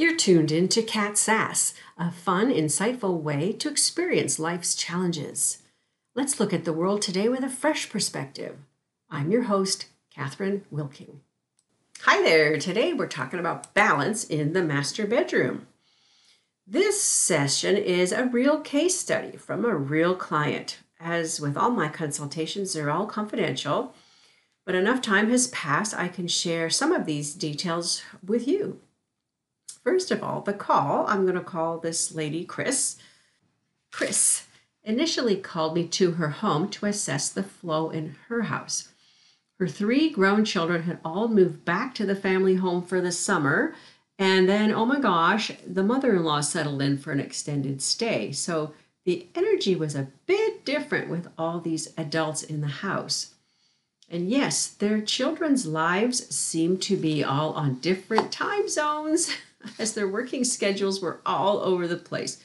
You're tuned in to Cat Sass, a fun, insightful way to experience life's challenges. Let's look at the world today with a fresh perspective. I'm your host, Catherine Wilking. Hi there. Today we're talking about balance in the master bedroom. This session is a real case study from a real client. As with all my consultations, they're all confidential, but enough time has passed, I can share some of these details with you. First of all, the call, I'm going to call this lady Chris. Chris initially called me to her home to assess the flow in her house. Her three grown children had all moved back to the family home for the summer. And then, oh my gosh, the mother in law settled in for an extended stay. So the energy was a bit different with all these adults in the house. And yes, their children's lives seemed to be all on different time zones. as their working schedules were all over the place.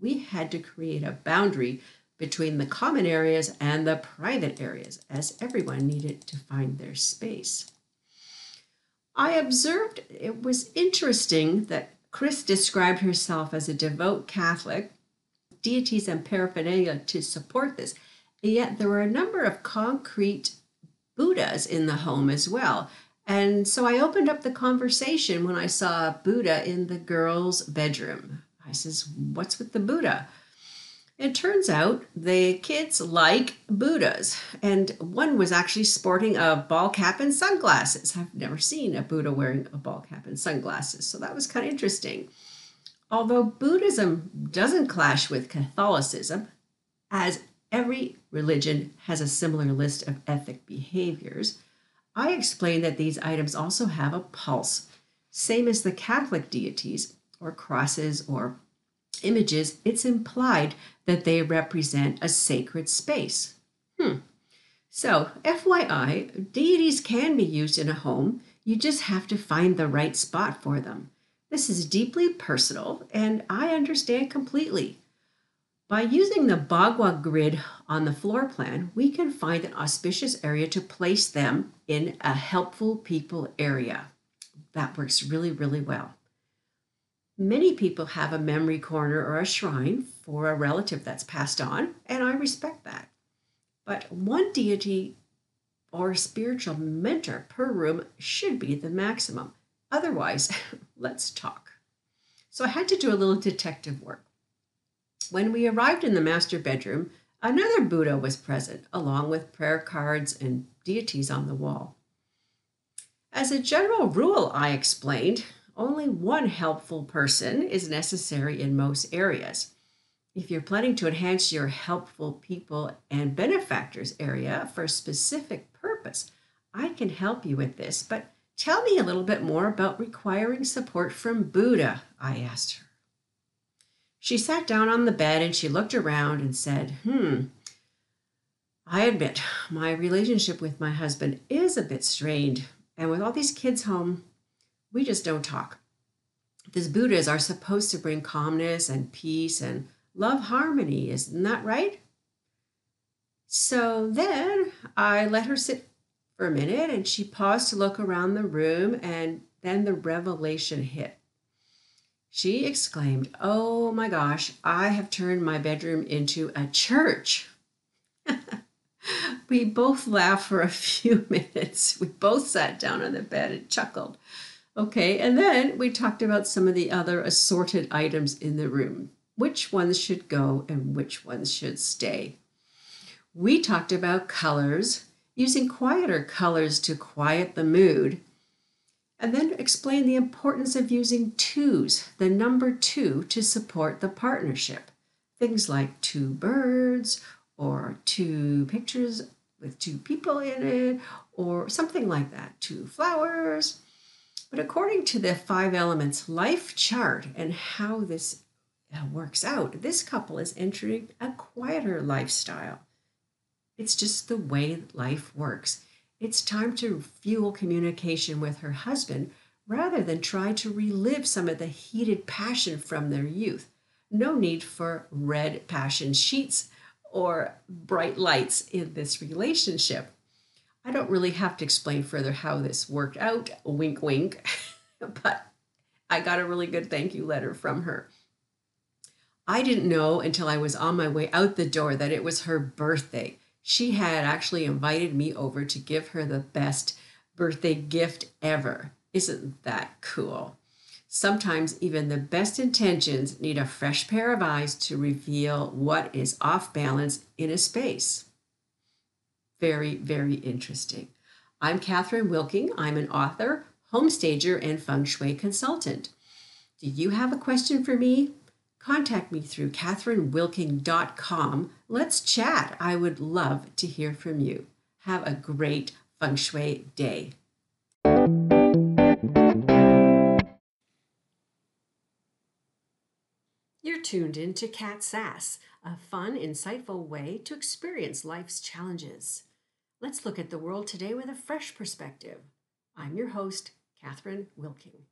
We had to create a boundary between the common areas and the private areas, as everyone needed to find their space. I observed it was interesting that Chris described herself as a devout Catholic, deities and paraphernalia to support this. Yet there were a number of concrete Buddhas in the home as well. And so I opened up the conversation when I saw Buddha in the girl's bedroom. I says, What's with the Buddha? It turns out the kids like Buddhas, and one was actually sporting a ball cap and sunglasses. I've never seen a Buddha wearing a ball cap and sunglasses, so that was kind of interesting. Although Buddhism doesn't clash with Catholicism, as every religion has a similar list of ethic behaviors, I explained that these items also have a pulse, same as the Catholic deities or crosses or images. It's implied that they represent a sacred space. Hmm. So, FYI, deities can be used in a home. You just have to find the right spot for them. This is deeply personal, and I understand completely. By using the Bagua grid on the floor plan, we can find an auspicious area to place them in a helpful people area. That works really, really well. Many people have a memory corner or a shrine for a relative that's passed on, and I respect that. But one deity or spiritual mentor per room should be the maximum. Otherwise, let's talk. So I had to do a little detective work. When we arrived in the master bedroom, another Buddha was present, along with prayer cards and deities on the wall. As a general rule, I explained, only one helpful person is necessary in most areas. If you're planning to enhance your helpful people and benefactors area for a specific purpose, I can help you with this, but tell me a little bit more about requiring support from Buddha, I asked her. She sat down on the bed and she looked around and said, Hmm, I admit my relationship with my husband is a bit strained. And with all these kids home, we just don't talk. These Buddhas are supposed to bring calmness and peace and love harmony, isn't that right? So then I let her sit for a minute and she paused to look around the room and then the revelation hit. She exclaimed, Oh my gosh, I have turned my bedroom into a church. we both laughed for a few minutes. We both sat down on the bed and chuckled. Okay, and then we talked about some of the other assorted items in the room, which ones should go and which ones should stay. We talked about colors, using quieter colors to quiet the mood and then explain the importance of using twos, the number two, to support the partnership. Things like two birds or two pictures with two people in it or something like that, two flowers. But according to the five elements life chart and how this uh, works out, this couple is entering a quieter lifestyle. It's just the way life works. It's time to fuel communication with her husband rather than try to relive some of the heated passion from their youth. No need for red passion sheets or bright lights in this relationship. I don't really have to explain further how this worked out, wink, wink, but I got a really good thank you letter from her. I didn't know until I was on my way out the door that it was her birthday. She had actually invited me over to give her the best birthday gift ever. Isn't that cool? Sometimes even the best intentions need a fresh pair of eyes to reveal what is off balance in a space. Very, very interesting. I'm Catherine Wilking. I'm an author, homestager, and feng shui consultant. Do you have a question for me? Contact me through catherinewilking.com. Let's chat. I would love to hear from you. Have a great feng shui day. You're tuned in to Cat Sass, a fun, insightful way to experience life's challenges. Let's look at the world today with a fresh perspective. I'm your host, Catherine Wilking.